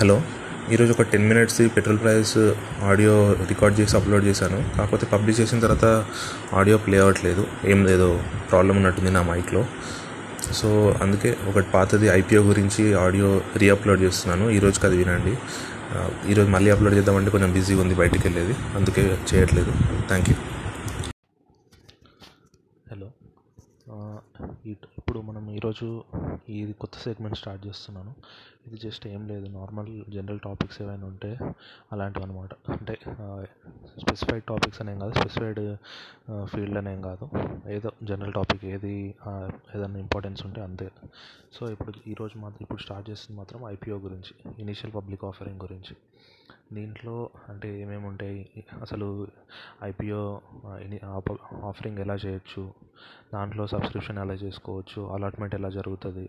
Hello. ఈరోజు ఒక ten minutes petrol price audio record చేసి అప్లోడ్ చేశాను. కాకపోతే పబ్లిష్ చేసిన తర్వాత ఆడియో ప్లే అవ్వట్లేదు. ఏం లేదో ప్రాబ్లం ఉన్నట్టుంది నా మైక్లో. సో అందుకే ఒకటి పాతది ఐపీఓ గురించి ఆడియో రీఅప్లోడ్ చేస్తున్నాను. ఈరోజుకి అది వినండి. ఈరోజు మళ్ళీ అప్లోడ్ చేద్దామంటే కొంచెం బిజీగా ఉంది బయటికి వెళ్ళేది అందుకే చేయట్లేదు. Thank you. హలో. ఇప్పుడు మనం ఈరోజు ఈ కొత్త సెగ్మెంట్ స్టార్ట్ చేస్తున్నాను. ఇది జస్ట్ ఏం లేదు. నార్మల్ జనరల్ టాపిక్స్ ఏమైనా ఉంటే అలాంటివి అనమాట అంటే స్పెసిఫైడ్ టాపిక్స్ అనేం కాదు. స్పెసిఫైడ్ ఫీల్డ్ అనేం కాదు. ఏదో జనరల్ టాపిక్ ఏది ఏదైనా ఇంపార్టెన్స్ ఉంటే అంతే. సో ఇప్పుడు ఈరోజు మాత్రం ఇప్పుడు స్టార్ట్ చేస్తుంది మాత్రం ఐపీఓ గురించి ఇనిషియల్ పబ్లిక్ ఆఫరింగ్ గురించి. దీంట్లో అంటే ఏమేమి ఉంటాయి? అసలు ఐపీఓ ఆఫరింగ్ ఎలా చేయొచ్చు? దాంట్లో సబ్స్క్రిప్షన్ ఎలా చేసుకోవచ్చు అలాట్మెంట్ ఎలా జరుగుతుంది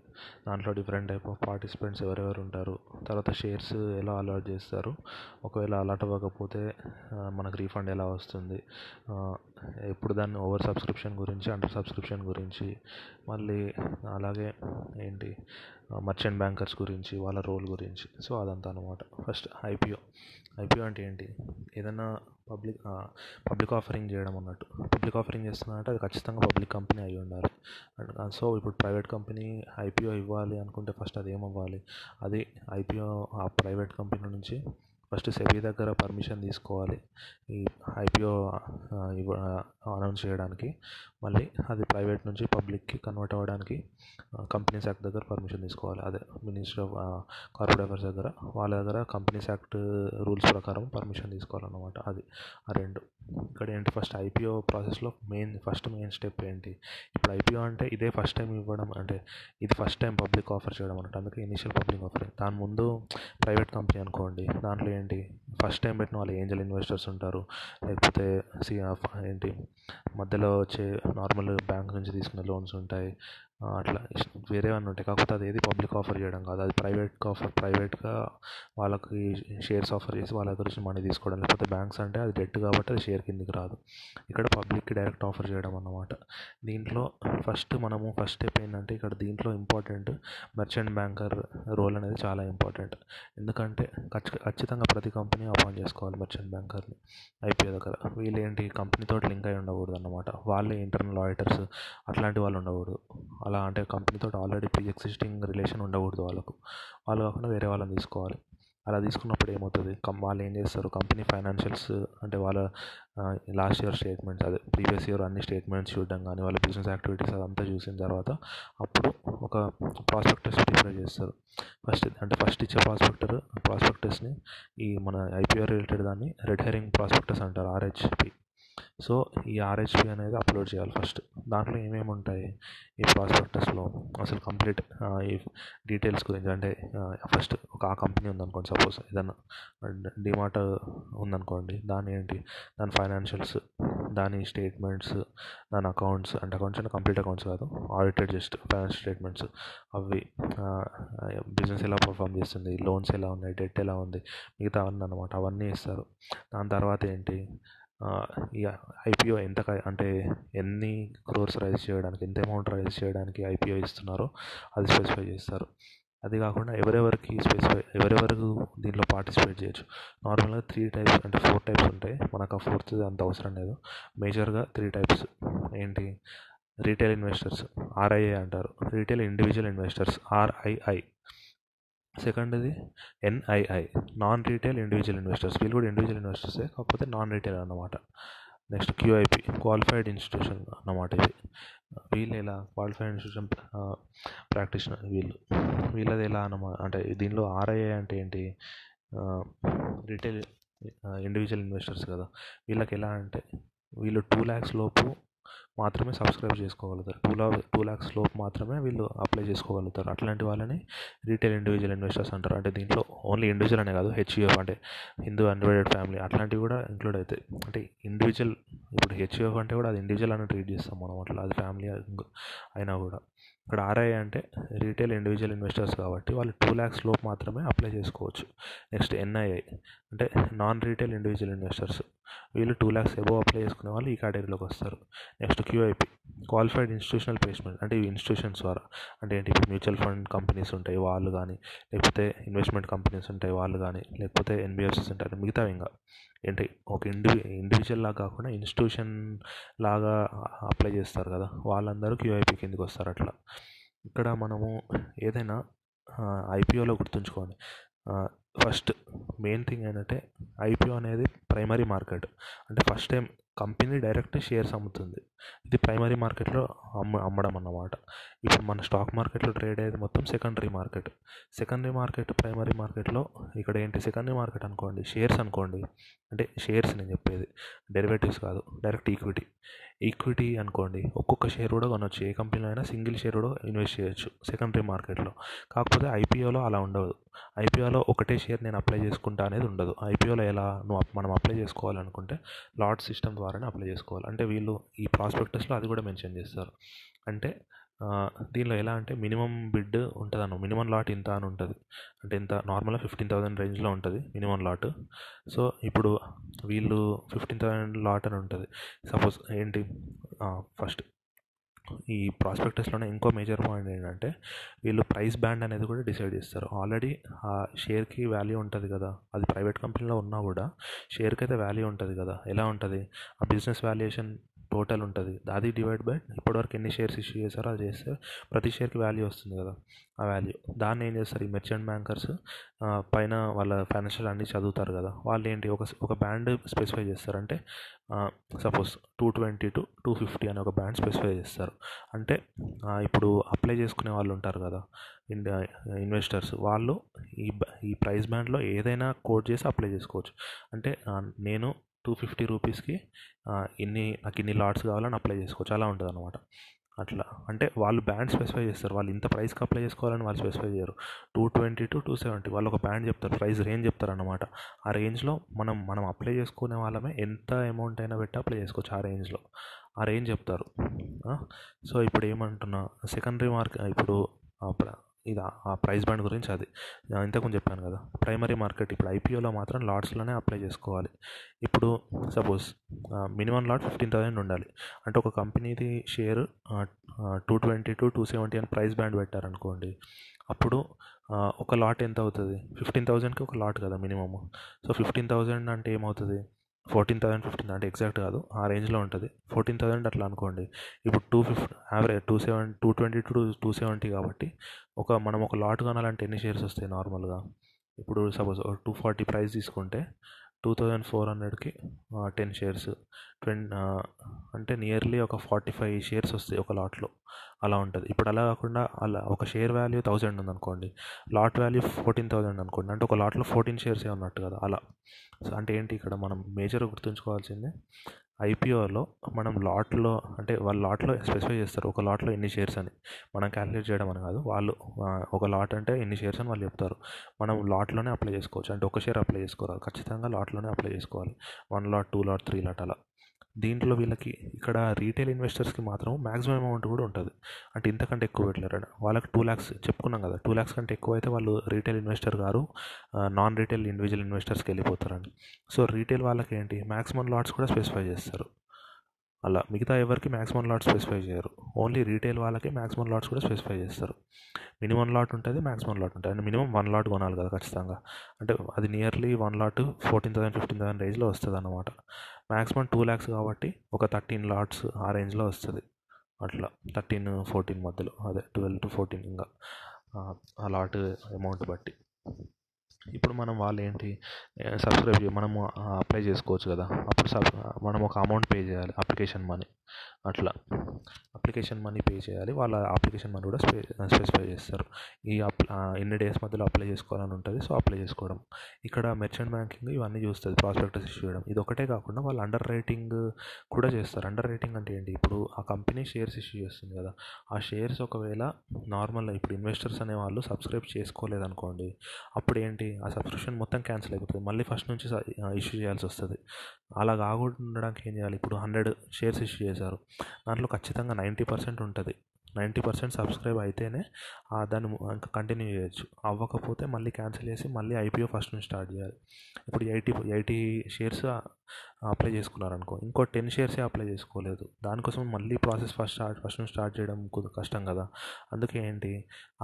దాంట్లో డిఫరెంట్ టైప్ ఆఫ్ పార్టిసిపెంట్స్ ఎవరెవరు ఉంటారు తర్వాత షేర్స్ ఎలా అలాట్ చేస్తారు ఒకవేళ అలాట్ అవ్వకపోతే మనకు రీఫండ్ ఎలా వస్తుంది ఎప్పుడు దాన్ని ఓవర్ సబ్స్క్రిప్షన్ గురించి అండర్ సబ్స్క్రిప్షన్ గురించి మళ్ళీ అలాగే ఏంటి మర్చెంట్ బ్యాంకర్స్ గురించి వాళ్ళ రోల్ గురించి సో అదంతా అనమాట ఫస్ట్ ఐపీఓ ఐపీఓ అంటే ఏంటి? ఏదైనా పబ్లిక్ పబ్లిక్ ఆఫరింగ్ చేయడం అన్నట్టు. పబ్లిక్ ఆఫరింగ్ చేస్తున్నారంటే అది ఖచ్చితంగా పబ్లిక్ కంపెనీ అయి ఉండాలి. అండ్ సో ఇప్పుడు ప్రైవేట్ కంపెనీ ఐపీఓ ఇవ్వాలి అనుకుంటే ఫస్ట్ అది ఏమవ్వాలి? అది ఐపీఓ ఆ ప్రైవేట్ కంపెనీ నుంచి ఫస్ట్ సెబీ దగ్గర పర్మిషన్ తీసుకోవాలి. ఈ ఐపీఓ ఇవ్వ అనౌన్స్ చేయడానికి. మళ్ళీ అది ప్రైవేట్ నుంచి పబ్లిక్కి కన్వర్ట్ అవ్వడానికి కంపెనీస్ యాక్ట్ దగ్గర పర్మిషన్ తీసుకోవాలి. అదే మినిస్టర్ ఆఫ్ కార్పొరేట్ అఫైర్స్ దగ్గర. వాళ్ళ దగ్గర కంపెనీస్ యాక్ట్ రూల్స్ ప్రకారం పర్మిషన్ తీసుకోవాలన్నమాట. అది ఆ రెండు. ఇక్కడ ఏంటి ఫస్ట్ ఐపీఓ ప్రాసెస్లో మెయిన్ ఫస్ట్ మెయిన్ స్టెప్ ఏంటి? ఇప్పుడు ఐపీఓ అంటే ఇదే ఫస్ట్ టైం ఇవ్వడం అంటే ఇది ఫస్ట్ టైం పబ్లిక్ ఆఫర్ చేయడం అన్నట్టు. అందుకే ఇనిషియల్ పబ్లిక్ ఆఫర్. దాని ముందు ప్రైవేట్ కంపెనీ అనుకోండి. దాంట్లో ఏంటి? ఫస్ట్ టైం పెట్టిన వాళ్ళు ఏంజల్ ఇన్వెస్టర్స్ ఉంటారు. లేకపోతే సి ఏంటి? మధ్యలో వచ్చే నార్మల్ బ్యాంక్ నుంచి తీసుకునే లోన్స్ ఉంటాయి. అట్లా. వేరే వేరేవన్నీ ఉంటాయి కాకపోతే అది ఏది పబ్లిక్ ఆఫర్ చేయడం కాదు. అది ప్రైవేట్ ఆఫర్ ప్రైవేట్గా వాళ్ళకి షేర్స్ ఆఫర్ చేసి వాళ్ళ దగ్గర నుంచి మనీ తీసుకోవడం. లేకపోతే బ్యాంక్స్ అంటే అది డెట్ కాబట్టి అది షేర్ కిందికి రాదు. ఇక్కడ పబ్లిక్కి డైరెక్ట్ ఆఫర్ చేయడం అన్నమాట. దీంట్లో ఫస్ట్ మనము ఫస్ట్ స్టెప్ ఏంటంటే ఇక్కడ దీంట్లో ఇంపార్టెంట్ మర్చెంట్ బ్యాంకర్ రోల్ అనేది చాలా ఇంపార్టెంట్ ఎందుకంటే ఖచ్చితంగా ప్రతి కంపెనీ అపాయింట్ చేసుకోవాలి మర్చెంట్ బ్యాంకర్ని ఐపీఓ దగ్గర. వీళ్ళు ఏంటి కంపెనీతో లింక్ అయి ఉండకూడదు అన్నమాట వాళ్ళే ఇంటర్నల్ ఆడిటర్స్ అట్లాంటి వాళ్ళు ఉండకూడదు. అలా అంటే కంపెనీతో ఆల్రెడీ ప్రీ ఎగ్జిస్టింగ్ రిలేషన్ ఉండకూడదు వాళ్ళకు. వాళ్ళు కాకుండా వేరే వాళ్ళని తీసుకోవాలి. అలా తీసుకున్నప్పుడు ఏమవుతుంది? కం వాళ్ళు ఏం చేస్తారు? కంపెనీ ఫైనాన్షియల్స్ అంటే వాళ్ళ లాస్ట్ ఇయర్ స్టేట్మెంట్స్ అదే ప్రీవియస్ ఇయర్ అన్ని స్టేట్మెంట్స్ చూడడం కానీ వాళ్ళ బిజినెస్ యాక్టివిటీస్ అదంతా చూసిన తర్వాత అప్పుడు ఒక ప్రాస్పెక్టస్ ప్రిపేర్ చేస్తారు. ఫస్ట్ అంటే ఫస్ట్ ఇచ్చే ప్రాస్పెక్టర్ ప్రాస్పెక్టస్ని ఈ మన ఐపీఆర్ రిలేటెడ్ దాన్ని రెడ్ హెరింగ్ ప్రాస్పెక్టస్ అంటారు ఆర్హెచ్పి సో ఈ ఆర్హెచ్పి అనేది అప్లోడ్ చేయాలి ఫస్ట్ దాంట్లో ఏమేమి ఉంటాయి? ఈ ప్రాస్పెక్టస్లో అసలు కంప్లీట్ ఈ డీటెయిల్స్ గురించి అంటే ఫస్ట్ ఒక ఆ కంపెనీ ఉందనుకోండి సపోజ్ ఏదన్నా డిమార్ట్ ఉందనుకోండి దాని ఏంటి? దాని ఫైనాన్షియల్స్ దాని స్టేట్మెంట్స్ దాని అకౌంట్స్ అంటే అకౌంట్స్ అంటే కంప్లీట్ అకౌంట్స్ కాదు ఆడిటెడ్ జస్ట్ ఫైనాన్షియల్ స్టేట్మెంట్స్ అవి బిజినెస్ ఎలా పర్ఫామ్ చేస్తుంది లోన్స్ ఎలా ఉన్నాయి డెట్ ఎలా ఉంది మిగతా అవన్నీ అనమాట అవన్నీ ఇస్తారు. దాని తర్వాత ఏంటి? ఇక ఈ ఐపీఓ ఎంత అంటే ఎన్ని క్రోర్స్ రైజ్ చేయడానికి ఎంత అమౌంట్ రైజ్ చేయడానికి ఐపీఓ ఇస్తున్నారో అది స్పెసిఫై చేస్తారు. అది కాకుండా ఎవరెవరికి స్పెసిఫై ఎవరెవరు దీంట్లో పార్టిసిపేట్ చేయొచ్చు. నార్మల్గా త్రీ టైప్స్ అంటే ఫోర్ టైప్స్ ఉంటాయి. మనకు ఆ ఫోర్త్ అంత అవసరం లేదు. మేజర్గా త్రీ టైప్స్. ఏంటి? Retail investors. ఆర్ఐఐ అంటారు. Retail individual investors. ఆర్ఐఐ. సెకండ్ది NII non retail individual investors వీళ్ళు కూడా ఇండివిజువల్ ఇన్వెస్టర్సే కాకపోతే నాన్ రీటైల్ అన్నమాట నెక్స్ట్ క్యూఐపి క్వాలిఫైడ్ ఇన్స్టిట్యూషన్ అన్నమాట ఇది. వీళ్ళు ఎలా? క్వాలిఫైడ్ ఇన్స్టిట్యూషన్ ప్రాక్టీషనర్ వీళ్ళు. వీళ్ళది ఎలా అన్నమాట అంటే దీనిలో ఆర్ఐఐ అంటే ఏంటి? రీటైల్ ఇండివిజువల్ ఇన్వెస్టర్స్ కదా. వీళ్ళకి ఎలా అంటే వీళ్ళు టూ ల్యాక్స్ లోపు మాత్రమే సబ్స్క్రైబ్ చేసుకోగలుగుతారు. టూ లా టూ ల్యాక్స్ లోపు మాత్రమే వీళ్ళు అప్లై చేసుకోగలుగుతారు. అట్లాంటి వాళ్ళని రీటైల్ ఇండివిజువల్ ఇన్వెస్టర్స్ అంటారు. అంటే దీంట్లో ఓన్లీ ఇండివిజువల్ అనే కాదు హెచ్యుఎఫ్ అంటే హిందూ అన్వైడెడ్ ఫ్యామిలీ అట్లాంటివి కూడా ఇంక్లూడ్ అవుతాయి. అంటే ఇండివిజువల్ ఇప్పుడు హెచ్యుఎఫ్ అంటే కూడా అది ఇండివిజువల్ అని ట్రీట్ చేస్తాం మనం అట్లా అది ఫ్యామిలీ అయినా కూడా. ఇక్కడ ఆర్ఐ అంటే రీటైల్ ఇండివిజువల్ ఇన్వెస్టర్స్ కాబట్టి వాళ్ళు టూ ల్యాక్స్ లోపు మాత్రమే అప్లై చేసుకోవచ్చు. Next NII. అంటే నాన్ రీటైల్ ఇండివిజువల్ ఇన్వెస్టర్స్ వీళ్ళు టూ ల్యాక్స్ ఎబో అప్లై చేసుకునే వాళ్ళు ఈ కేటగిరీలోకి వస్తారు. Next QIP qualified institutional placement అంటే ఇవి ఇన్స్టిట్యూషన్స్ ద్వారా. అంటే ఏంటి? ఇప్పుడు మ్యూచువల్ ఫండ్ కంపెనీస్ ఉంటాయి వాళ్ళు కానీ లేకపోతే ఇన్వెస్ట్మెంట్ కంపెనీస్ ఉంటాయి వాళ్ళు కానీ లేకపోతే ఎన్బిఎఫ్సిస్ ఉంటాయి మిగతావి ఇంకా. ఏంటి? ఒక ఇండివి ఇండివిజువల్ లాగా కాకుండా ఇన్స్టిట్యూషన్ లాగా అప్లై చేస్తారు కదా వాళ్ళందరూ క్యూఐపి కిందకి వస్తారు అట్లా. ఇక్కడ మనము ఏదైనా ఐపీఓలో గుర్తుంచుకోండి ఫస్ట్ మెయిన్ థింగ్ ఏంటంటే ఐపీఓ అనేది ప్రైమరీ మార్కెట్. అంటే first time company direct shares అమ్ముతుంది. ఇది ప్రైమరీ మార్కెట్లో అమ్మ అమ్మడం అన్నమాట. ఇప్పుడు మన స్టాక్ మార్కెట్లో ట్రేడ్ అయ్యేది మొత్తం secondary market. Secondary market primary మార్కెట్లో ఇక్కడ ఏంటి? సెకండరీ మార్కెట్ అనుకోండి షేర్స్ అనుకోండి. అంటే షేర్స్ నేను చెప్పేది డెరివేటివ్స్ కాదు డైరెక్ట్ ఈక్విటీ. ఈక్విటీ అనుకోండి ఒక్కొక్క షేర్ కూడా కొనవచ్చు ఏ కంపెనీలో అయినా సింగిల్ షేర్ కూడా ఇన్వెస్ట్ చేయొచ్చు సెకండరీ మార్కెట్లో కాకపోతే ఐపీఓలో అలా ఉండదు. ఐపీఓలో ఒకటే షేర్ నేను అప్లై చేసుకుంటా అనేది ఉండదు. ఐపీఓలో ఎలా నువ్వు మనం అప్లై చేసుకోవాలనుకుంటే లాట్ సిస్టమ్ ద్వారానే అప్లై చేసుకోవాలి. అంటే వీళ్ళు ఈ ప్రాస్పెక్టస్లో అది కూడా మెన్షన్ చేస్తారు. అంటే దీనిలో ఎలా అంటే మినిమం బిడ్ ఉంటుంది అన్న మినిమం లాట్ ఇంత అని ఉంటుంది. అంటే ఇంత నార్మల్గా ఫిఫ్టీన్ థౌసండ్ రేంజ్లో ఉంటుంది మినిమం లాట్. సో ఇప్పుడు వీళ్ళు ఫిఫ్టీన్ థౌసండ్ లాట్ అని ఉంటుంది. సపోజ్ ఏంటి? ఫస్ట్ ఈ ప్రాస్పెక్టస్లోనే ఇంకో మేజర్ పాయింట్ ఏంటంటే వీళ్ళు ప్రైస్ బ్యాండ్ అనేది కూడా డిసైడ్ చేస్తారు. ఆల్రెడీ ఆ షేర్కి వాల్యూ ఉంటుంది కదా. అది ప్రైవేట్ కంపెనీలో ఉన్నా కూడా షేర్కి అయితే వాల్యూ ఉంటుంది కదా. ఎలా ఉంటుంది? ఆ బిజినెస్ వాల్యుయేషన్ టోటల్ ఉంటుంది. అది డివైడ్ బై ఇప్పటివరకు ఎన్ని షేర్స్ ఇష్యూ చేశారో అది చేస్తే ప్రతి షేర్కి వాల్యూ వస్తుంది కదా ఆ వాల్యూ దాన్ని ఏం చేస్తారు ఈ మెర్చెంట్ బ్యాంకర్స్ పైన వాళ్ళ ఫైనాన్షియల్ అన్నీ చదువుతారు కదా. వాళ్ళు ఏంటి? ఒక ఒక బ్యాండ్ స్పెసిఫై చేస్తారు. అంటే suppose two twenty to two fifty అని ఒక బ్యాండ్ స్పెసిఫై చేస్తారు. అంటే ఇప్పుడు అప్లై చేసుకునే వాళ్ళు ఉంటారు కదా ఇండియా ఇన్వెస్టర్స్ వాళ్ళు ఈ ఈ ప్రైస్ బ్యాండ్లో ఏదైనా కోడ్ చేసి అప్లై చేసుకోవచ్చు. అంటే నేను టూ ఫిఫ్టీ రూపీస్కి ఇన్ని నాకు ఇన్ని లాట్స్ కావాలని అప్లై చేసుకోవచ్చు. అలా ఉంటుంది అనమాట అట్లా. అంటే వాళ్ళు బ్యాండ్ స్పెసిఫై చేస్తారు. వాళ్ళు ఇంత ప్రైస్కి అప్లై చేసుకోవాలని వాళ్ళు స్పెసిఫై చేయరు. Two twenty to two seventy వాళ్ళు ఒక బ్యాండ్ చెప్తారు. ప్రైస్ రేంజ్ చెప్తారు అనమాట ఆ రేంజ్లో మనం మనం అప్లై చేసుకునే వాళ్ళమే ఎంత అమౌంట్ అయినా పెట్టి అప్లై చేసుకోవచ్చు ఆ రేంజ్లో. ఆ రేంజ్ చెప్తారు. సో ఇప్పుడు ఏమంటున్నా సెకండరీ మార్క్ ఇప్పుడు ఇది ఆ ప్రైస్ బ్యాండ్ గురించి అది. ఇంతకుముందు చెప్పాను కదా ప్రైమరీ మార్కెట్ ఇప్పుడు ఐపీఓలో మాత్రం లాట్స్లోనే అప్లై చేసుకోవాలి. ఇప్పుడు suppose minimum lot fifteen thousand ఉండాలి. అంటే ఒక కంపెనీది share two twenty to two seventy అని ప్రైస్ బ్యాండ్ పెట్టారనుకోండి అప్పుడు ఒక లాట్ ఎంత అవుతుంది? ఫిఫ్టీన్ థౌజండ్కి ఒక లాట్ కదా మినిమమ్. సో ఫిఫ్టీన్ థౌజండ్ అంటే ఏమవుతుంది? ఫోర్టీన్ థౌసండ్ ఫిఫ్టీన్ అంటే ఎగ్జాక్ట్ కాదు ఆ రేంజ్లో ఉంటుంది. ఫోర్టీన్ థౌసండ్ అట్లా అనుకోండి. ఇప్పుడు two fifty average two seven two twenty to two seventy కాబట్టి ఒక మనం ఒక లాట్ కొనాలంటే ఎన్ని షేర్స్ వస్తాయి నార్మల్గా? ఇప్పుడు సపోజ్ టూ ఫార్టీ ప్రైస్ తీసుకుంటే టూ థౌజండ్ ఫోర్ హండ్రెడ్కి టెన్ షేర్స్. ట్వెన్ అంటే నియర్లీ ఒక ఫార్టీ ఫైవ్ షేర్స్ వస్తాయి ఒక లాట్లో. అలా ఉంటుంది. ఇప్పుడు అలా కాకుండా అలా ఒక షేర్ వాల్యూ థౌజండ్ ఉందనుకోండి. లాట్ వాల్యూ ఫోర్టీన్ థౌజండ్ అనుకోండి. అంటే ఒక లాట్లో ఫోర్టీన్ షేర్సే ఉన్నట్టు కదా అలా. సో అంటే ఏంటి ఇక్కడ మనం మేజర్ గుర్తుంచుకోవాల్సింది ఐపీఓలో మనం లాట్లో అంటే వాళ్ళ లాట్లో స్పెసిఫై చేస్తారు. ఒక లాట్లో ఎన్ని షేర్స్ అని. మనం క్యాలిక్యులేట్ చేయడం అని కాదు. వాళ్ళు ఒక లాట్ అంటే ఎన్ని షేర్స్ అని వాళ్ళు చెప్తారు. మనం లాట్లోనే అప్లై చేసుకోవచ్చు. అంటే ఒక షేర్ అప్లై చేసుకోవాలి ఖచ్చితంగా లాట్లోనే అప్లై చేసుకోవాలి. One lot two lot three lot అలా. దీంట్లో వీళ్ళకి ఇక్కడ రీటైల్ ఇన్వెస్టర్స్కి మాత్రం మ్యాక్సిమం అమౌంట్ కూడా ఉంటుంది. అంటే ఇంతకంటే ఎక్కువ పెట్టలేరు వాళ్ళకి టూ ల్యాక్స్ చెప్పుకున్నాం కదా టూ ల్యాక్స్ కంటే ఎక్కువ అయితే వాళ్ళు రీటైల్ ఇన్వెస్టర్ గారు నాన్ రీటైల్ ఇండివిజువల్ ఇన్వెస్టర్స్కి వెళ్ళిపోతారని. సో రీటైల్ వాళ్ళకి ఏంటి మ్యాక్సిమం లాట్స్ కూడా స్పెసిఫై చేస్తారు. అలా మిగతా ఎవరికి మ్యాక్సిమం లాట్ స్పెసిఫై చేయరు. ఓన్లీ రీటైల్ వాళ్ళకి మ్యాక్సిమం లాట్స్ కూడా స్పెసిఫై చేస్తారు. మినిమం లాట్ ఉంటుంది మ్యాక్సిమం లాట్ ఉంటుంది. అండ్ మినిమం వన్ లాట్ కొనాలి కదా ఖచ్చితంగా. అంటే అది nearly one lot fourteen thousand fifteen thousand రేంజ్లో వస్తుంది అన్నమాట మ్యాక్సిమం టూ ల్యాక్స్ కాబట్టి ఒక థర్టీన్ లాట్స్ ఆ రేంజ్లో వస్తుంది. అట్లా థర్టీన్ ఫోర్టీన్ మధ్యలో అదే ట్వెల్వ్ టు ఫోర్టీన్ ఇంకా ఆ లాట్ అమౌంట్ బట్టి. ఇప్పుడు మనం వాళ్ళు ఏంటి సబ్స్క్రైబ్ మనము అప్లై చేసుకోవచ్చు కదా. అప్పుడు సబ్ మనం ఒక అమౌంట్ పే చేయాలి అప్లికేషన్ మనీ. అట్లా. అప్లికేషన్ మనీ పే చేయాలి. వాళ్ళ అప్లికేషన్ మనీ కూడా స్పె స్పెసిఫై చేస్తారు. ఈ అప్ ఎన్ని డేస్ మధ్యలో అప్లై చేసుకోవాలని ఉంటుంది సో అప్లై చేసుకోవడం. ఇక్కడ మెర్చెంట్ బ్యాంకింగ్ ఇవన్నీ చూస్తుంది ప్రాస్పెక్టస్ ఇష్యూ చేయడం. ఇది ఒకటే కాకుండా వాళ్ళు అండర్ రైటింగ్ కూడా చేస్తారు. అండర్ రైటింగ్ అంటే ఏంటి? ఇప్పుడు ఆ కంపెనీ షేర్స్ ఇష్యూ చేస్తుంది కదా. ఆ షేర్స్ ఒకవేళ నార్మల్ ఇప్పుడు ఇన్వెస్టర్స్ అనే వాళ్ళు సబ్స్క్రైబ్ చేసుకోలేదనుకోండి అప్పుడు ఏంటి ఆ సబ్స్క్రిప్షన్ మొత్తం క్యాన్సిల్ అయిపోతుంది. మళ్ళీ ఫస్ట్ నుంచి ఇష్యూ చేయాల్సి వస్తుంది. అలా కాకుండా ఉండడానికి ఏం చేయాలి? ఇప్పుడు హండ్రెడ్ షేర్స్ ఇష్యూ చేశారు. దాంట్లో ఖచ్చితంగా నైంటీ పర్సెంట్ ఉంటుంది. నైంటీ పర్సెంట్ సబ్స్క్రైబ్ అయితేనే దాన్ని ఇంకా కంటిన్యూ చేయొచ్చు. అవ్వకపోతే మళ్ళీ క్యాన్సిల్ చేసి మళ్ళీ ఐపీఓ ఫస్ట్ నుంచి స్టార్ట్ చేయాలి. ఇప్పుడు ఎయిటీ ఎయిటీ షేర్స్ అప్లై చేసుకున్నారనుకో ఇంకో టెన్ షేర్సే అప్లై చేసుకోలేదు. దానికోసం మళ్ళీ ప్రాసెస్ ఫస్ట్ స్టార్ట్ ఫస్ట్ నుంచి స్టార్ట్ చేయడం కొద్ది కష్టం కదా. అందుకే ఏంటి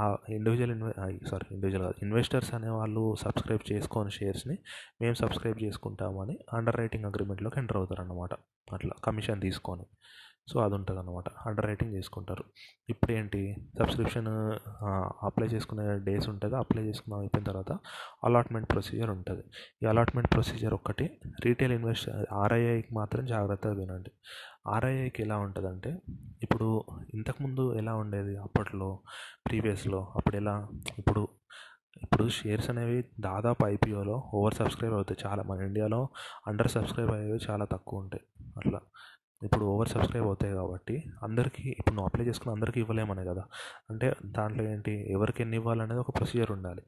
ఆ ఇండివిజువల్ ఇన్వె సారీ ఇండివిజువల్ కాదు ఇన్వెస్టర్స్ అనే వాళ్ళు సబ్స్క్రైబ్ చేసుకొని షేర్స్ని మేము సబ్స్క్రైబ్ చేసుకుంటామని అండర్ రైటింగ్ అగ్రిమెంట్లోకి ఎంటర్ అవుతారు అన్నమాట అట్లా కమిషన్ తీసుకొని. సో అది ఉంటుంది అనమాట అండర్ రైటింగ్ చేసుకుంటారు. ఇప్పుడు ఏంటి సబ్స్క్రిప్షన్ అప్లై చేసుకునే డేస్ ఉంటుంది. అప్లై చేసుకున్న అయిపోయిన తర్వాత అలాట్మెంట్ ప్రొసీజర్ ఉంటుంది. ఈ అలాట్మెంట్ ప్రొసీజర్ ఒక్కటి రీటైల్ ఇన్వెస్ట్ ఆర్ఐఐకి మాత్రం జాగ్రత్తగా వినండి. ఆర్ఐఐకి ఎలా ఉంటుందంటే ఇప్పుడు ఇంతకుముందు ఎలా ఉండేది? అప్పట్లో ప్రీవియస్లో అప్పుడు ఎలా? ఇప్పుడు ఇప్పుడు షేర్స్ అనేవి దాదాపు ఐపీఓలో ఓవర్ సబ్స్క్రైబ్ అవుతాయి. చాలా మన ఇండియాలో అండర్ సబ్స్క్రైబ్ అయ్యేవి చాలా తక్కువ ఉంటాయి. అట్లా. ఇప్పుడు ఓవర్ సబ్స్క్రైబ్ అవుతాయి కాబట్టి అందరికీ ఇప్పుడు నువ్వు అప్లై చేసుకున్న అందరికీ ఇవ్వలేమనే కదా. అంటే దాంట్లో ఏంటి? ఎవరికి ఎన్ని ఇవ్వాలనేది ఒక ప్రొసీజర్ ఉండాలి.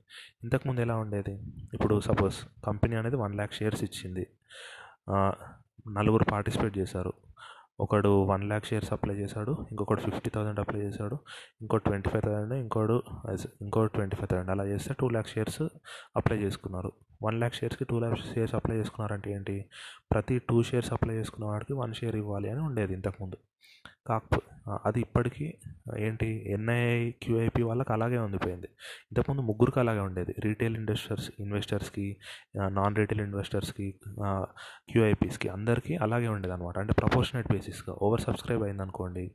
ఇంతకుముందు ఎలా ఉండేది? ఇప్పుడు సపోజ్ కంపెనీ అనేది వన్ ల్యాక్ షేర్స్ ఇచ్చింది. నలుగురు పార్టిసిపేట్ చేశారు. ఒకడు వన్ ల్యాక్ షేర్స్ అప్లై చేశాడు ఇంకొకటి ఫిఫ్టీ థౌసండ్ అప్లై చేశాడు ఇంకో ట్వంటీ ఫైవ్ థౌసండ్ ఇంకోడు ఇంకో ట్వంటీ ఫైవ్ థౌసండ్ అలా చేస్తే టూ ల్యాక్ షేర్స్ అప్లై చేసుకున్నారు. వన్ ల్యాక్ షేర్స్కి టూ ల్యాక్ షేర్స్ అప్లై చేసుకున్నారంటే ఏంటి? ప్రతి టూ షేర్స్ అప్లై చేసుకున్న వాడికి వన్ షేర్ ఇవ్వాలి అని ఉండేది ఇంతకుముందు. కాకపోతే అది ఇప్పటికీ ఏంటి ఎన్ఐఐ క్యూఐపి వాళ్ళకి అలాగే ఉండిపోయింది. ఇంతకుముందు ముగ్గురికి అలాగే ఉండేది. రీటైల్ ఇన్వెస్టర్స్ ఇన్వెస్టర్స్కి నాన్ రీటైల్ ఇన్వెస్టర్స్కి క్యూఐపీస్కి అందరికీ అలాగే ఉండేది అనమాట అంటే ప్రపోర్షనేట్ బేసిస్గా. ఓవర్ సబ్స్క్రైబ్ అయిందనుకోండి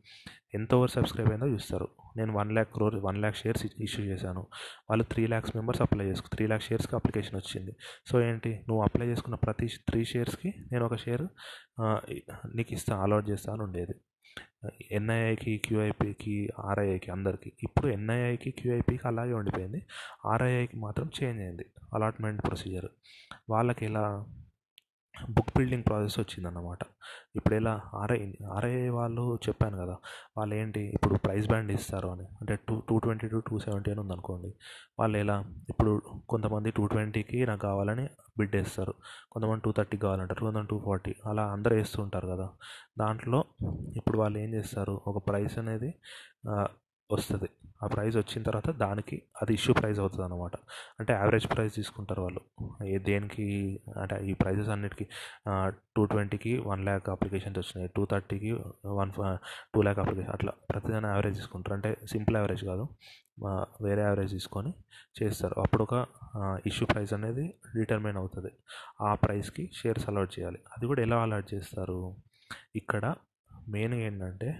ఎంత ఓవర్ సబ్స్క్రైబ్ అయిందో చూస్తారు. నేను one lakh crore one lakh shares issue చేశాను. వాళ్ళు త్రీ ల్యాక్స్ మెంబర్స్ అప్లై చేసుకు త్రీ ల్యాక్ షేర్స్కి అప్లికేషన్ వచ్చింది. సో ఏంటి నువ్వు అప్లై చేసుకున్న ప్రతి త్రీ షేర్స్కి నేను ఒక షేర్ నీకు ఇస్తాను అలాట్ చేస్తాను ఉండేది. ఎన్ఐఐకి క్యూఐపీకి ఆర్ఐఐకి అందరికీ. ఇప్పుడు ఎన్ఐఐకి క్యూఐపీకి అలాగే ఉండిపోయింది. ఆర్ఐఐకి మాత్రం చేంజ్ అయింది. అలాట్మెంట్ ప్రొసీజర్ వాళ్ళకి ఎలా బుక్ బిల్డింగ్ ప్రాసెస్ వచ్చిందన్నమాట. ఇప్పుడు ఎలా ఆర్ఐ ఆర్ఐ వాళ్ళు చెప్పాను కదా వాళ్ళు ఏంటి ఇప్పుడు ప్రైస్ బ్యాండ్ ఇస్తారు అని. అంటే two two twenty to two seventy అని ఉందనుకోండి. వాళ్ళు ఎలా ఇప్పుడు కొంతమంది టూ ట్వంటీకి నాకు కావాలని బిడ్ వేస్తారు. కొంతమంది టూ థర్టీకి కావాలంటారు కొంతమంది టూ ఫార్టీ. అలా అందరూ వేస్తూ ఉంటారు కదా. దాంట్లో ఇప్పుడు వాళ్ళు ఏం చేస్తారు? ఒక ప్రైస్ అనేది వస్తుంది. ఆ ప్రైస్ వచ్చిన తర్వాత దానికి అది ఇష్యూ ప్రైస్ అవుతుంది అనమాట అంటే యావరేజ్ ప్రైస్ తీసుకుంటారు వాళ్ళు. ఏ దేనికి అంటే ఈ ప్రైజెస్ అన్నిటికీ టూ ట్వంటీకి వన్ ల్యాక్ అప్లికేషన్స్ వచ్చినాయి. టూ థర్టీకి వన్ టూ ల్యాక్ అప్లికేషన్ అట్లా ప్రతిదాని యావరేజ్ తీసుకుంటారు. అంటే సింపుల్ యావరేజ్ కాదు. వేరే యావరేజ్ తీసుకొని చేస్తారు. అప్పుడు ఒక ఇష్యూ ప్రైస్ అనేది డిటర్మైన్ అవుతుంది. ఆ ప్రైస్కి షేర్స్ అలాట్ చేయాలి. అది కూడా ఎలా అలాట్ చేస్తారు? ఇక్కడ మెయిన్ ఏంటంటే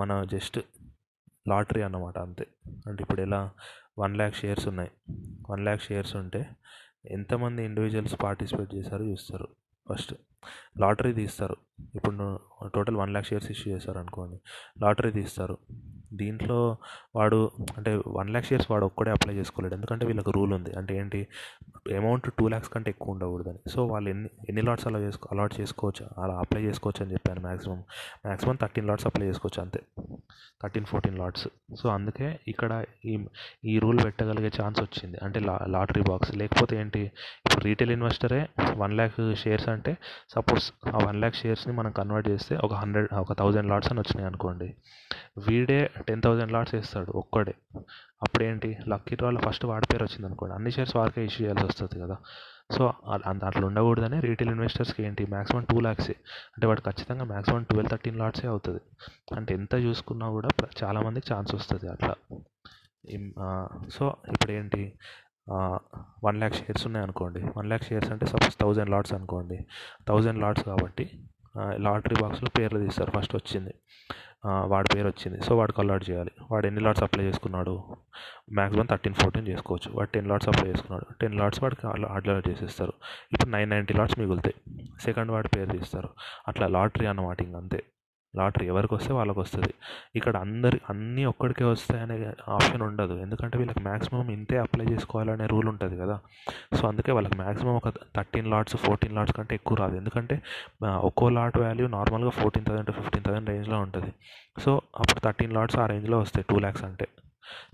మన జస్ట్ లాటరీ అన్నమాట అంతే. అంటే ఇప్పుడు ఎలా? వన్ ల్యాక్ షేర్స్ ఉన్నాయి. వన్ ల్యాక్ షేర్స్ ఉంటే ఎంతమంది ఇండివిజువల్స్ పార్టిసిపేట్ చేశారో చూస్తారు ఫస్ట్. లాటరీ తీస్తారు. ఇప్పుడు total one lakh shares issue చేశారు అనుకోండి లాటరీ తీస్తారు. దీంట్లో వాడు అంటే వన్ ల్యాక్ షేర్స్ వాడు ఒక్కడే అప్లై చేసుకోలేడు. ఎందుకంటే వీళ్ళకి రూల్ ఉంది. అంటే ఏంటి? అమౌంట్ టూ ల్యాక్స్ కంటే ఎక్కువ ఉండకూడదని. సో వాళ్ళు ఎన్ని ఎన్ని లాట్స్ అలా చేసుకో అలాట్ చేసుకోవచ్చు? అలా అప్లై చేసుకోవచ్చు అని చెప్పాను maximum maximum thirteen lots apply చేసుకోవచ్చు అంతే. Thirteen fourteen LADS. సో అందుకే ఇక్కడ ఈ ఈ రూల్ పెట్టగలిగే ఛాన్స్ వచ్చింది. అంటే లా లాటరీ బాక్స్. లేకపోతే ఏంటి? ఇప్పుడు రీటైల్ ఇన్వెస్టరే వన్ ల్యాక్ షేర్స్ అంటే సపోజ్ ఆ వన్ ల్యాక్ షేర్స్ని మనం కన్వర్ట్ చేస్తే ఒక హండ్రెడ్ ఒక థౌజండ్ లాట్స్ అని వచ్చినాయి అనుకోండి. వీడే టెన్ థౌజండ్ లాట్స్ వేస్తాడు ఒక్కడే. అప్పుడేంటి? లక్కీ డ్రాలో ఫస్ట్ వాడి పేరు వచ్చింది అనుకోండి. అన్ని షేర్స్ వాడికే ఇష్యూ చేయాల్సి వస్తుంది కదా. సో అంత అట్లా ఉండకూడదని రీటైల్ ఇన్వెస్టర్స్కి ఏంటి? మ్యాక్సిమం టూ ల్యాక్సే అంటే వాడు ఖచ్చితంగా మ్యాక్సిమం ట్వెల్వ్ థర్టీన్ లాట్సే అవుతుంది. అంటే ఎంత చూసుకున్నా కూడా చాలామందికి ఛాన్స్ వస్తుంది అట్లా. సో ఇప్పుడు ఏంటి వన్ ల్యాక్ షేర్స్ ఉన్నాయి అనుకోండి. వన్ ల్యాక్ షేర్స్ అంటే సపోజ్ థౌజండ్ లాట్స్ అనుకోండి. థౌజండ్ లాట్స్ కాబట్టి లాటరీ బాక్స్లో పేర్లు తీస్తారు. ఫస్ట్ వచ్చింది. వాడి పేరు వచ్చింది. సో వాడికి అలాట్ చేయాలి. వాడు ఎన్ని లాట్స్ అప్లై చేసుకున్నాడు? మ్యాక్సిమం థర్టీన్ ఫోర్టీన్ చేసుకోవచ్చు. వాడు టెన్ లాట్స్ అప్లై చేసుకున్నాడు. టెన్ లాట్స్ వాడికి అలాట్ చేసేస్తారు. ఇప్పుడు నైన్ నైంటీ లాట్స్ మిగులుతాయి. సెకండ్ వాడి పేరు తీస్తారు. అట్లా లాటరీ అన్నమాట ఇంక అంతే. లాటరీ ఎవరికి వస్తే వాళ్ళకి వస్తుంది ఇక్కడ అందరి అన్నీ ఒక్కడికే వస్తాయనే ఆప్షన్ ఉండదు. ఎందుకంటే వీళ్ళకి మ్యాక్సిమం ఇంతే అప్లై చేసుకోవాలనే రూల్ ఉంటుంది కదా. సో అందుకే వాళ్ళకి మ్యాక్సిమం ఒక థర్టీన్ లాట్స్ ఫోర్టీన్ లాట్స్ కంటే ఎక్కువ రాదు. ఎందుకంటే ఒక్కో లాట్ వాల్యూ నార్మల్గా fourteen thousand to fifteen thousand రేంజ్లో ఉంటుంది. సో అప్పుడు థర్టీన్ లాట్స్ ఆ రేంజ్లో వస్తాయి టూ ల్యాక్స్ అంటే.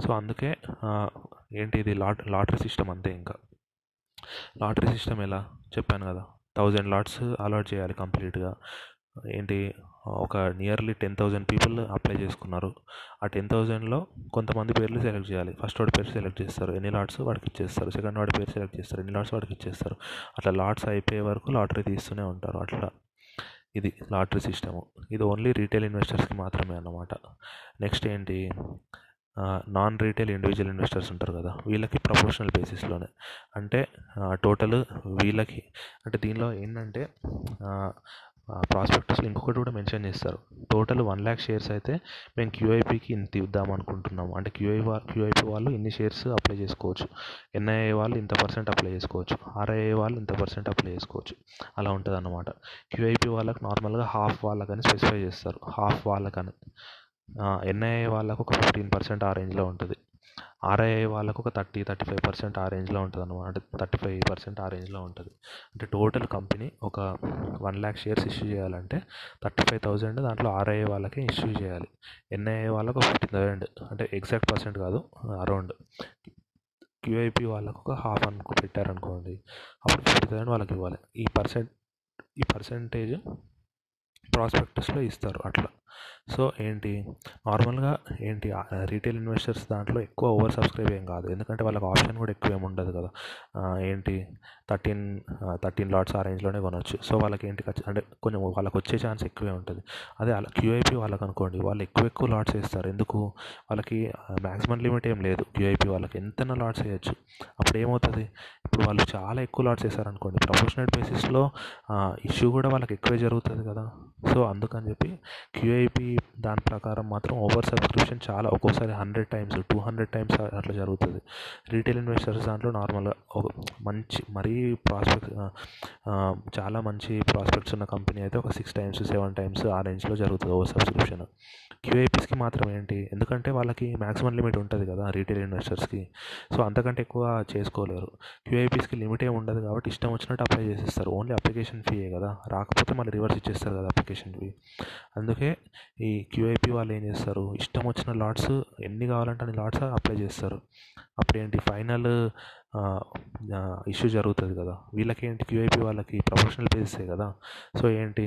సో అందుకే ఏంటి ఇది లాట్ లాటరీ సిస్టమ్ అంతే ఇంకా. లాటరీ సిస్టమ్ ఎలా? చెప్పాను కదా. థౌజండ్ లాట్స్ అలాట్ చేయాలి కంప్లీట్గా. ఏంటి ఒక nearly ten thousand people apply చేసుకున్నారు. ఆ టెన్ థౌజండ్లో కొంతమంది పేర్లు సెలెక్ట్ చేయాలి. ఫస్ట్ వాడి పేరు సెలెక్ట్ చేస్తారు. ఎన్ని లాట్స్ వాడికి ఇచ్చేస్తారు? సెకండ్ వాడి పేరు సెలెక్ట్ చేస్తారు. ఎన్ని లాట్స్ వాడికి ఇచ్చేస్తారు? అట్లా లాట్స్ అయిపోయే వరకు లాటరీ తీస్తూనే ఉంటారు. అట్లా ఇది లాటరీ సిస్టము ఇది ఓన్లీ రీటైల్ ఇన్వెస్టర్స్కి మాత్రమే అన్నమాట. నెక్స్ట్ ఏంటి? నాన్ రీటైల్ ఇండివిజువల్ ఇన్వెస్టర్స్ ఉంటారు కదా వీళ్ళకి ప్రొఫెషనల్ బేసిస్లోనే అంటే టోటల్ వీళ్ళకి అంటే దీనిలో ఏంటంటే ప్రాస్పెక్టస్లో ఇంకొకటి కూడా మెన్షన్ చేస్తారు. టోటల్ వన్ ల్యాక్ షేర్స్ అయితే మేము క్యూఐపీకి ఇంత ఇద్దాం అనుకుంటున్నాము. అంటే క్యూఐ క్యూఐపీ వాళ్ళు ఇన్ని షేర్స్ అప్లై చేసుకోవచ్చు. ఎన్ఐఏ వాళ్ళు ఇంత పర్సెంట్ అప్లై చేసుకోవచ్చు. ఆర్ఐఏ వాళ్ళు ఇంత పర్సెంట్ అప్లై చేసుకోవచ్చు. అలా ఉంటుంది అన్నమాట క్యూఐపీ వాళ్ళకి నార్మల్గా హాఫ్ వాళ్ళకని స్పెసిఫై చేస్తారు. హాఫ్ వాళ్ళకని. ఎన్ఐఏ వాళ్ళకు ఒక ఫిఫ్టీన్ పర్సెంట్ ఆ రేంజ్లో ఉంటుంది. ఆర్ఐఐ వాళ్ళకు ఒక థర్టీ థర్టీ ఫైవ్ పర్సెంట్ ఆ రేంజ్లో ఉంటుంది అనమాట థర్టీ ఫైవ్ పర్సెంట్ ఆ రేంజ్లో ఉంటుంది. అంటే టోటల్ కంపెనీ ఒక వన్ ల్యాక్ షేర్స్ ఇష్యూ చేయాలంటే థర్టీ ఫైవ్ థౌజండ్ దాంట్లో ఆర్ఐఐ వాళ్ళకి ఇష్యూ చేయాలి. ఎన్ఐఏ వాళ్ళకు ఫిఫ్టీన్ థౌజండ్ అంటే ఎగ్జాక్ట్ పర్సెంట్ కాదు అరౌండ్. క్యూఐపి వాళ్ళకు ఒక హాఫ్ అనుకో పెట్టారనుకోండి అప్పుడు ఫిఫ్టీ థౌసండ్ వాళ్ళకి ఇవ్వాలి. ఈ పర్సెంట్ ఈ పర్సెంటేజ్ ప్రాస్పెక్టస్లో ఇస్తారు అట్లా. సో ఏంటి? నార్మల్గా ఏంటి? రీటైల్ ఇన్వెస్టర్స్ దాంట్లో ఎక్కువ ఓవర్ సబ్స్క్రైబ్ ఏం కాదు. ఎందుకంటే వాళ్ళకి ఆప్షన్ కూడా ఎక్కువ ఏమి ఉండదు కదా. ఏంటి? థర్టీన్ థర్టీన్ లాట్స్ ఆ రేంజ్లోనే కొనవచ్చు సో వాళ్ళకి ఏంటి అంటే కొంచెం వాళ్ళకి వచ్చే ఛాన్స్ ఎక్కువే ఉంటుంది. అదే అలా క్యూఐపి వాళ్ళకి అనుకోండి వాళ్ళు ఎక్కువ ఎక్కువ లాట్స్ వేస్తారు. ఎందుకు? వాళ్ళకి మ్యాక్సిమం లిమిట్ ఏం లేదు క్యూఐపి వాళ్ళకి. ఎంతైనా లాట్స్ వేయచ్చు. అప్పుడు ఏమవుతుంది? ఇప్పుడు వాళ్ళు చాలా ఎక్కువ లాట్స్ వేసారనుకోండి ప్రొఫెషనల్ బేసిస్లో ఇష్యూ కూడా వాళ్ళకి ఎక్కువే జరుగుతుంది కదా. సో అందుకని చెప్పి క్యూఐపి దాని ప్రకారం మాత్రం ఓవర్ సబ్స్క్రిప్షన్ చాలా ఒక్కోసారి hundred times two hundred times అట్లా జరుగుతుంది. రీటైల్ ఇన్వెస్టర్స్ దాంట్లో నార్మల్గా ఒక మంచి మరీ ప్రాస్పెక్ట్ చాలా మంచి ప్రాస్పెక్ట్స్ ఉన్న కంపెనీ అయితే ఒక సిక్స్ టైమ్స్ సెవెన్ టైమ్స్ ఆ రేంజ్లో జరుగుతుంది ఓవర్ సబ్స్క్రిప్షన్ క్యూఐపీస్కి మాత్రం ఏంటి? ఎందుకంటే వాళ్ళకి మ్యాక్సిమం లిమిట్ ఉంటుంది కదా రీటైల్ ఇన్వెస్టర్స్కి సో అంతకంటే ఎక్కువ చేసుకోలేరు. క్యూఐపీస్కి లిమిటే ఉండదు కాబట్టి ఇష్టం వచ్చినట్టు అప్లై చేసేస్తారు. ఓన్లీ అప్లికేషన్ ఫీయే కదా. రాకపోతే మళ్ళీ రివర్స్ ఇచ్చేస్తారు కదా అప్లికేషన్ ఫీ అందుకే ఈ క్యూఐపీ వాళ్ళు ఏం చేస్తారు? ఇష్టం వచ్చిన లాట్స్ ఎన్ని కావాలంటే అన్ని లాట్స్ అప్లై చేస్తారు. అప్పుడు ఏంటి ఫైనల్ ఇష్యూ జరుగుతుంది కదా. వీళ్ళకి ఏంటి క్యూఐపీ వాళ్ళకి ప్రొఫెషనల్ బేసే కదా. సో ఏంటి?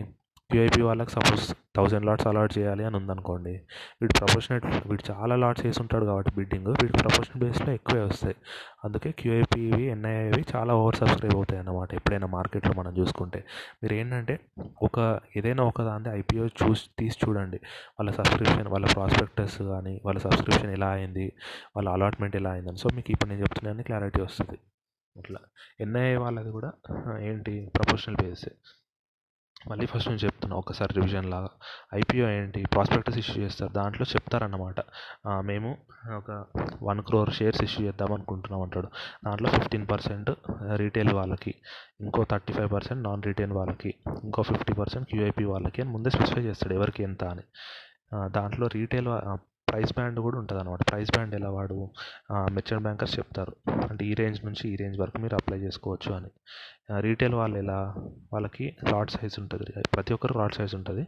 క్యూఐపీ వాళ్ళకి సపోజ్ థౌజండ్ లాట్స్ అలాట్ చేయాలి అని ఉందనుకోండి వీడు ప్రొఫెషనల్ వీడు చాలా లాట్స్ వేసి ఉంటాడు కాబట్టి బిడ్డింగ్ వీడు ప్రొఫెషనల్ బేస్లో ఎక్కువే వస్తాయి. అందుకే క్యూఐపీవి ఎన్ఐఐవి చాలా ఓవర్ సబ్స్క్రైబ్ అవుతాయి అన్నమాట ఎప్పుడైనా మార్కెట్లో మనం చూసుకుంటే. మీరు ఏంటంటే ఒక ఏదైనా ఒక దాని ఐపీఓ చూసి తీసి చూడండి. వాళ్ళ సబ్స్క్రిప్షన్ వాళ్ళ ప్రాస్పెక్టస్ కానీ వాళ్ళ సబ్స్క్రిప్షన్ ఎలా అయింది వాళ్ళ అలాట్మెంట్ ఎలా అయిందని. సో మీకు ఇప్పుడు నేను చెప్తున్నాను క్లారిటీ వస్తుంది. అట్లా. ఎన్ఐఏ వాళ్ళది కూడా ఏంటి? ప్రొఫెషనల్ బేస్ మళ్ళీ ఫస్ట్ నుంచి చెప్తున్నా ఒకసారి రివిజన్ లాగా. ఐపీఓ ఏంటి? ప్రాస్పెక్టస్ ఇష్యూ చేస్తారు. దాంట్లో చెప్తారన్నమాట. మేము ఒక వన్ క్రోర్ షేర్స్ ఇష్యూ చేద్దాం అనుకుంటున్నాం అంటాడు. దాంట్లో ఫిఫ్టీన్ పర్సెంట్ రీటైల్ వాళ్ళకి ఇంకో thirty five percent non retail వాళ్ళకి ఇంకో ఫిఫ్టీ పర్సెంట్ క్యూఐపీ వాళ్ళకి అని ముందే స్పెసిఫై చేస్తాడు ఎవరికి ఎంత అని. దాంట్లో రీటైల్ ప్రైస్ బ్యాండ్ కూడా ఉంటుంది అనమాట ప్రైస్ బ్యాండ్ ఎలా వాడు? మెర్చెంట్ బ్యాంకర్స్ చెప్తారు. అంటే ఈ రేంజ్ నుంచి ఈ రేంజ్ వరకు మీరు అప్లై చేసుకోవచ్చు అని. రీటైల్ వాళ్ళు ఎలా? వాళ్ళకి లాట్ సైజ్ ఉంటుంది. ప్రతి ఒక్కరు లాట్ సైజ్ ఉంటుంది.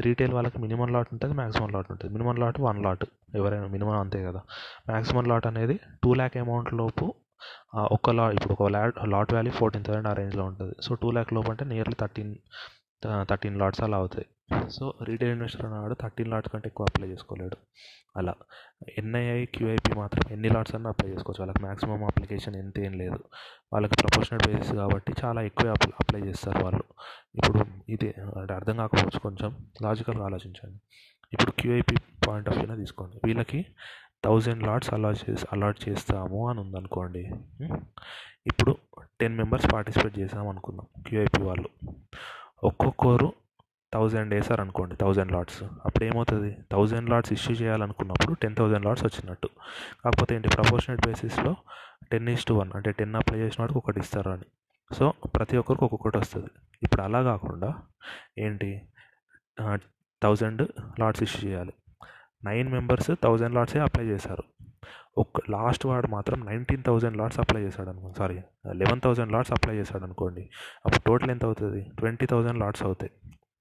రీటైల్ వాళ్ళకి మినిమం లాట్ ఉంటుంది మ్యాక్సిమం లాట్ ఉంటుంది. మినిమం లాట్ వన్ లాట్ ఎవరైనా మినిమం అంతే కదా. మ్యాక్సిమం లాట్ అనేది టూ ల్యాక్ అమౌంట్ లోపు ఒక లాట్ ఇప్పుడు ఒక lot lot value fourteen thousand ఆ రేంజ్లో ఉంటుంది. సో టూ ల్యాక్ లోపు అంటే నియర్లీ థర్టీన్ థర్టీన్ లాట్స్ అలా అవుతాయి. సో రీటైల్ ఇన్వెస్టర్ అన్నాడు థర్టీన్ లాట్స్ కంటే ఎక్కువ అప్లై చేసుకోలేడు. అలా. ఎన్ఐఐ క్యూఐపి మాత్రం ఎన్ని లాట్స్ అన్నా అప్లై చేసుకోవచ్చు. వాళ్ళకి మ్యాక్సిమం అప్లికేషన్ ఎంత ఏం లేదు. వాళ్ళకి ప్రొఫెషనల్ బేసిస్ కాబట్టి చాలా ఎక్కువ అప్లై చేస్తారు వాళ్ళు. ఇప్పుడు ఇది అంటే అర్థం కాకపోవచ్చు కొంచెం. లాజికల్గా ఆలోచించండి. ఇప్పుడు క్యూఐపి పాయింట్ ఆఫ్ వ్యూలో తీసుకోండి. వీళ్ళకి థౌజండ్ లాట్స్ అలాట్ చేసి అలాట్ చేస్తాము అని ఉందనుకోండి. ఇప్పుడు టెన్ మెంబర్స్ పార్టిసిపేట్ చేసాము అనుకుందాం క్యూఐపి వాళ్ళు. ఒక్కొక్కరు థౌజండ్ వేసారు అనుకోండి థౌజండ్ లాట్స్. అప్పుడు ఏమవుతుంది? థౌజండ్ లాట్స్ ఇష్యూ చేయాలనుకున్నప్పుడు టెన్ థౌజండ్ లాట్స్ వచ్చినట్టు. కాకపోతే ఏంటి? ప్రపోర్షనల్ బేసిస్లో టెన్ ఈస్ టు వన్ అంటే టెన్ అప్లై చేసిన వాడికి ఒకటి ఇస్తారు అని. సో ప్రతి ఒక్కరికి ఒక్కొక్కటి వస్తుంది. ఇప్పుడు అలా కాకుండా ఏంటి? థౌజండ్ లాట్స్ ఇష్యూ చేయాలి. నైన్ మెంబర్స్ థౌజండ్ లాట్సే అప్లై చేశారు. ఒక లాస్ట్ వాడు మాత్రం నైన్టీన్ థౌజండ్ లాట్స్ అప్లై చేశాడు అనుకోండి sorry eleven thousand lots apply చేశాడు అనుకోండి అప్పుడు టోటల్ ఎంత అవుతుంది? ట్వంటీ థౌజండ్ లాట్స్ అవుతాయి.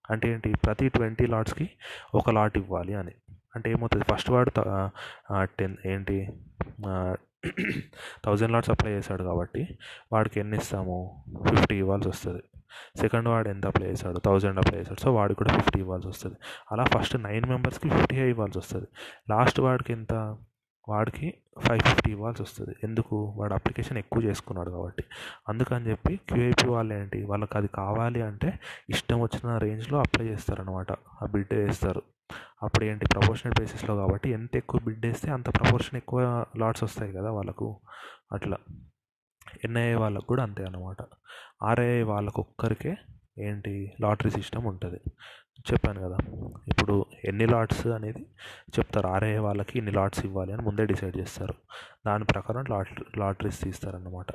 అంటే ఏంటి? ప్రతి ట్వంటీ లాట్స్కి ఒక లాట్ ఇవ్వాలి అని. అంటే ఏమవుతుంది? ఫస్ట్ వాడు టెన్ ఏంటి? థౌజండ్ లాట్స్ అప్లై చేశాడు కాబట్టి వాడికి ఎన్ని ఇస్తాము? ఫిఫ్టీ ఇవ్వాల్సి వస్తుంది. సెకండ్ వాడు ఎంత అప్లై చేశాడు? థౌజండ్ అప్లై చేశాడు. సో వాడికి కూడా ఫిఫ్టీ ఇవ్వాల్సి వస్తుంది. అలా ఫస్ట్ నైన్ మెంబర్స్కి ఫిఫ్టీ ఇవ్వాల్సి వస్తుంది. లాస్ట్ వాడికి ఎంత? వాడికి ఫైవ్ ఫిఫ్టీ ఇవ్వాల్సి వస్తుంది. ఎందుకు? వాడు అప్లికేషన్ ఎక్కువ చేసుకున్నాడు కాబట్టి. అందుకని చెప్పి క్యూఐపీ వాళ్ళు ఏంటి? వాళ్ళకి అది కావాలి అంటే ఇష్టం వచ్చిన రేంజ్లో అప్లై చేస్తారనమాట ఆ బిడ్ వేస్తారు. అప్పుడు ఏంటి? ప్రపోర్షనల్ బేసిస్లో కాబట్టి ఎంత ఎక్కువ బిడ్ వేస్తే అంత ప్రపోర్షన్ ఎక్కువ లాట్స్ వస్తాయి కదా వాళ్ళకు. అట్లా. ఎన్ఐఏ వాళ్ళకు కూడా అంతే అనమాట ఆర్ఐఏ వాళ్ళకు ఒక్కరికే ఏంటి? లాటరీ సిస్టమ్ ఉంటుంది. చెప్పాను కదా. ఇప్పుడు ఎన్ని లాట్స్ అనేది చెప్తారు. ఆర్ఐఏ వాళ్ళకి ఇన్ని లాట్స్ ఇవ్వాలి అని ముందే డిసైడ్ చేస్తారు. దాని ప్రకారం లాట్ లాటరీస్ తీస్తారన్నమాట.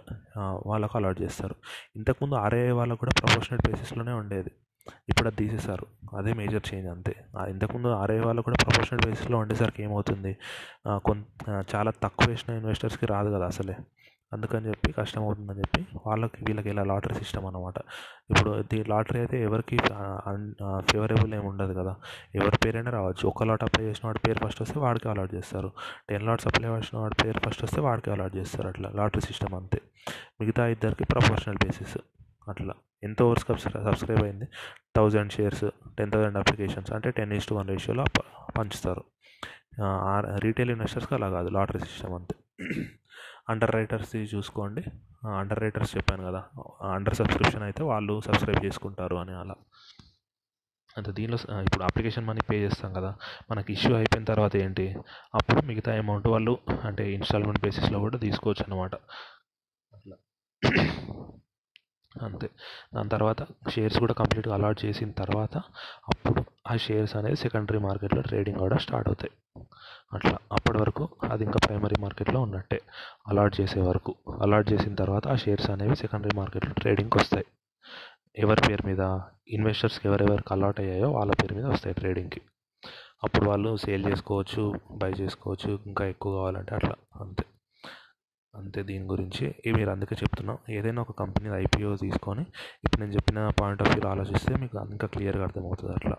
వాళ్ళకు అలాట్ చేస్తారు. ఇంతకుముందు ఆర్ఐఏ వాళ్ళకు కూడా ప్రొఫెషనల్ బేసిస్లోనే ఉండేది. ఇప్పుడు అది తీసేశారు. అదే మేజర్ చేంజ్ అంతే. ఇంతకుముందు ఆర్ఐ వాళ్ళు కూడా ప్రొఫెషనల్ బేసిస్లో ఉండేసరికి ఏమవుతుంది? కొంత చాలా తక్కువ వేసిన ఇన్వెస్టర్స్కి రాదు కదా అసలే. అందుకని చెప్పి కష్టం అవుతుందని చెప్పి వాళ్ళకి వీళ్ళకి ఇలా లాటరీ సిస్టమ్ అనమాట ఇప్పుడు ఈ లాటరీ అయితే ఎవరికి ఫేవరబుల్ ఏమి ఉండదు కదా. ఎవరి పేరైనా రావచ్చు. ఒక లాట్ అప్లై చేసిన వాడి పేరు ఫస్ట్ వస్తే వాడికి అలాట్ చేస్తారు. టెన్ లాట్స్ అప్లై చేసిన వాడి పేరు ఫస్ట్ వస్తే వాడికి అలాట్ చేస్తారు అట్లా. లాటరీ సిస్టమ్ అంతే. మిగతా ఇద్దరికి ప్రొఫెషనల్ బేసిస్ అట్లా. ఎంత ఓవర్స్ సబ్స్క్రైబ్ అయింది? Thousand shares ten thousand applications అంటే టెన్ ఈస్ టు వన్ రేషియోలో పంచుతారు. రీటైల్ ఇన్వెస్టర్స్కి అలా కాదు. లాటరీ సిస్టమ్ అంతే. అండర్ రైటర్స్ది చూసుకోండి. అండర్ రైటర్స్ చెప్పాను కదా అండర్ సబ్స్క్రిప్షన్ అయితే వాళ్ళు సబ్స్క్రైబ్ చేసుకుంటారు అని అలా. అంటే దీనిలో ఇప్పుడు అప్లికేషన్ మనీ పే చేస్తాం కదా మనకి ఇష్యూ అయిపోయిన తర్వాత ఏంటి? అప్పుడు మిగతా అమౌంట్ వాళ్ళు అంటే ఇన్స్టాల్మెంట్ బేసిస్లో కూడా తీసుకోవచ్చు అనమాట అట్లా. అంతే. దాని తర్వాత షేర్స్ కూడా కంప్లీట్గా అలాట్ చేసిన తర్వాత అప్పుడు ఆ షేర్స్ అనేది సెకండరీ మార్కెట్లో ట్రేడింగ్ కూడా స్టార్ట్ అవుతాయి. అట్లా. అప్పటి వరకు అది ఇంకా ప్రైమరీ మార్కెట్లో ఉన్నట్టే. అలాట్ చేసే వరకు. అలాట్ చేసిన తర్వాత ఆ షేర్స్ అనేవి సెకండరీ మార్కెట్లో ట్రేడింగ్కి వస్తాయి. ఎవరి పేరు మీద ఇన్వెస్టర్స్కి ఎవరెవరికి అలాట్ అయ్యాయో వాళ్ళ పేరు మీద వస్తాయి ట్రేడింగ్కి అప్పుడు వాళ్ళు సేల్ చేసుకోవచ్చు బై చేసుకోవచ్చు ఇంకా ఎక్కువ కావాలంటే అట్లా. అంతే. అంతే దీని గురించి మీరు అందుకే చెప్తున్నాం. ఏదైనా ఒక కంపెనీ ఐపీఓ తీసుకొని ఇప్పుడు నేను చెప్పిన పాయింట్ ఆఫ్ వ్యూలో ఆలోచిస్తే మీకు ఇంకా క్లియర్గా అర్థమవుతుంది అట్లా.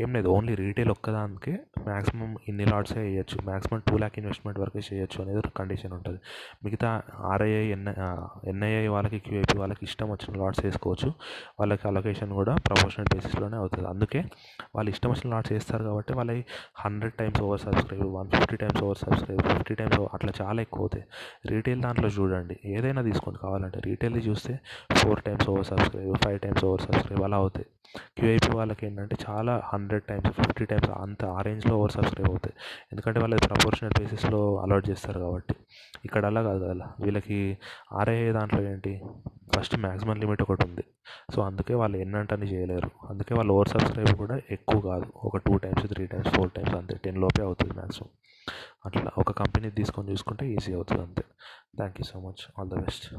ఏం లేదు ఓన్లీ రీటైల్ ఒక్కదానికి మ్యాక్సిమం ఇన్ని లాట్సే వేయచ్చు మ్యాక్సిమం టూ ల్యాక్ ఇన్వెస్ట్మెంట్ వరకే చేయొచ్చు అనేది ఒక కండిషన్ ఉంటుంది. మిగతా ఆర్ఐఐ ఎన్ఐ ఎన్ఐఐ వాళ్ళకి క్యూఐపీ వాళ్ళకి ఇష్టం వచ్చిన లాట్స్ వేసుకోవచ్చు. వాళ్ళకి అలొకేషన్ కూడా ప్రమోషనల్ బేసిస్లోనే అవుతుంది. అందుకే వాళ్ళు ఇష్టం వచ్చిన లాట్స్ వేస్తారు కాబట్టి వాళ్ళకి hundred times over subscribe one fifty times over subscribe fifty times అట్లా చాలా ఎక్కువ అవుతాయి. రీటైల్ దాంట్లో చూడండి ఏదైనా తీసుకోండి కావాలంటే. రీటైల్ చూస్తే four times over subscribe five times over subscribe అలా అవుతాయి. క్యూఐపీ వాళ్ళకి ఏంటంటే చాలా హండ్రెడ్ టైమ్స్ ఫిఫ్టీ టైమ్స్ అంత ఆ రేంజ్లో ఓవర్ సబ్స్క్రైబ్ అవుతాయి. ఎందుకంటే వాళ్ళు ప్రపోర్షనల్ బేసిస్లో అలాట్ చేస్తారు కాబట్టి. ఇక్కడ అలా కాదు కదా. వీళ్ళకి ఆర్ఐఏ దాంట్లో ఏంటి? ఫస్ట్ మ్యాక్సిమం లిమిట్ ఒకటి ఉంది. సో అందుకే వాళ్ళు ఎన్నంటని చేయలేరు. అందుకే వాళ్ళు ఓవర్ సబ్స్క్రైబ్ కూడా ఎక్కువ కాదు. ఒక two times three times four times అంతే. టెన్ లోపే అవుతుంది మ్యాక్సిమం అట్లా ఒక కంపెనీ తీసుకొని చూసుకుంటే ఈజీ అవుతుంది అంతే. Thank you so much all the best